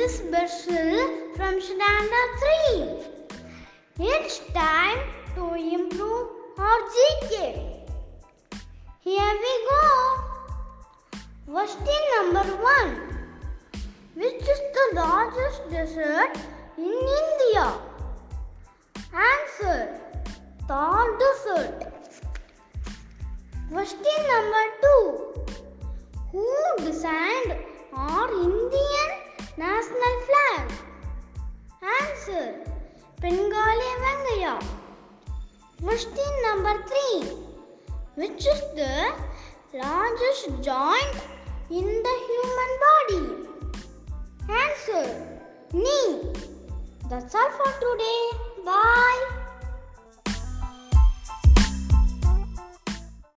is Basil from Standard 3. It's time to improve our GK. Here we go. Question number 1. Which is the largest desert in India? Answer. Thar Desert. Question number 2. Our Indian national flag? Answer. Pingali Venkayya. Question number 3. Which is the largest joint in the human body? Answer. Knee. That's all for today.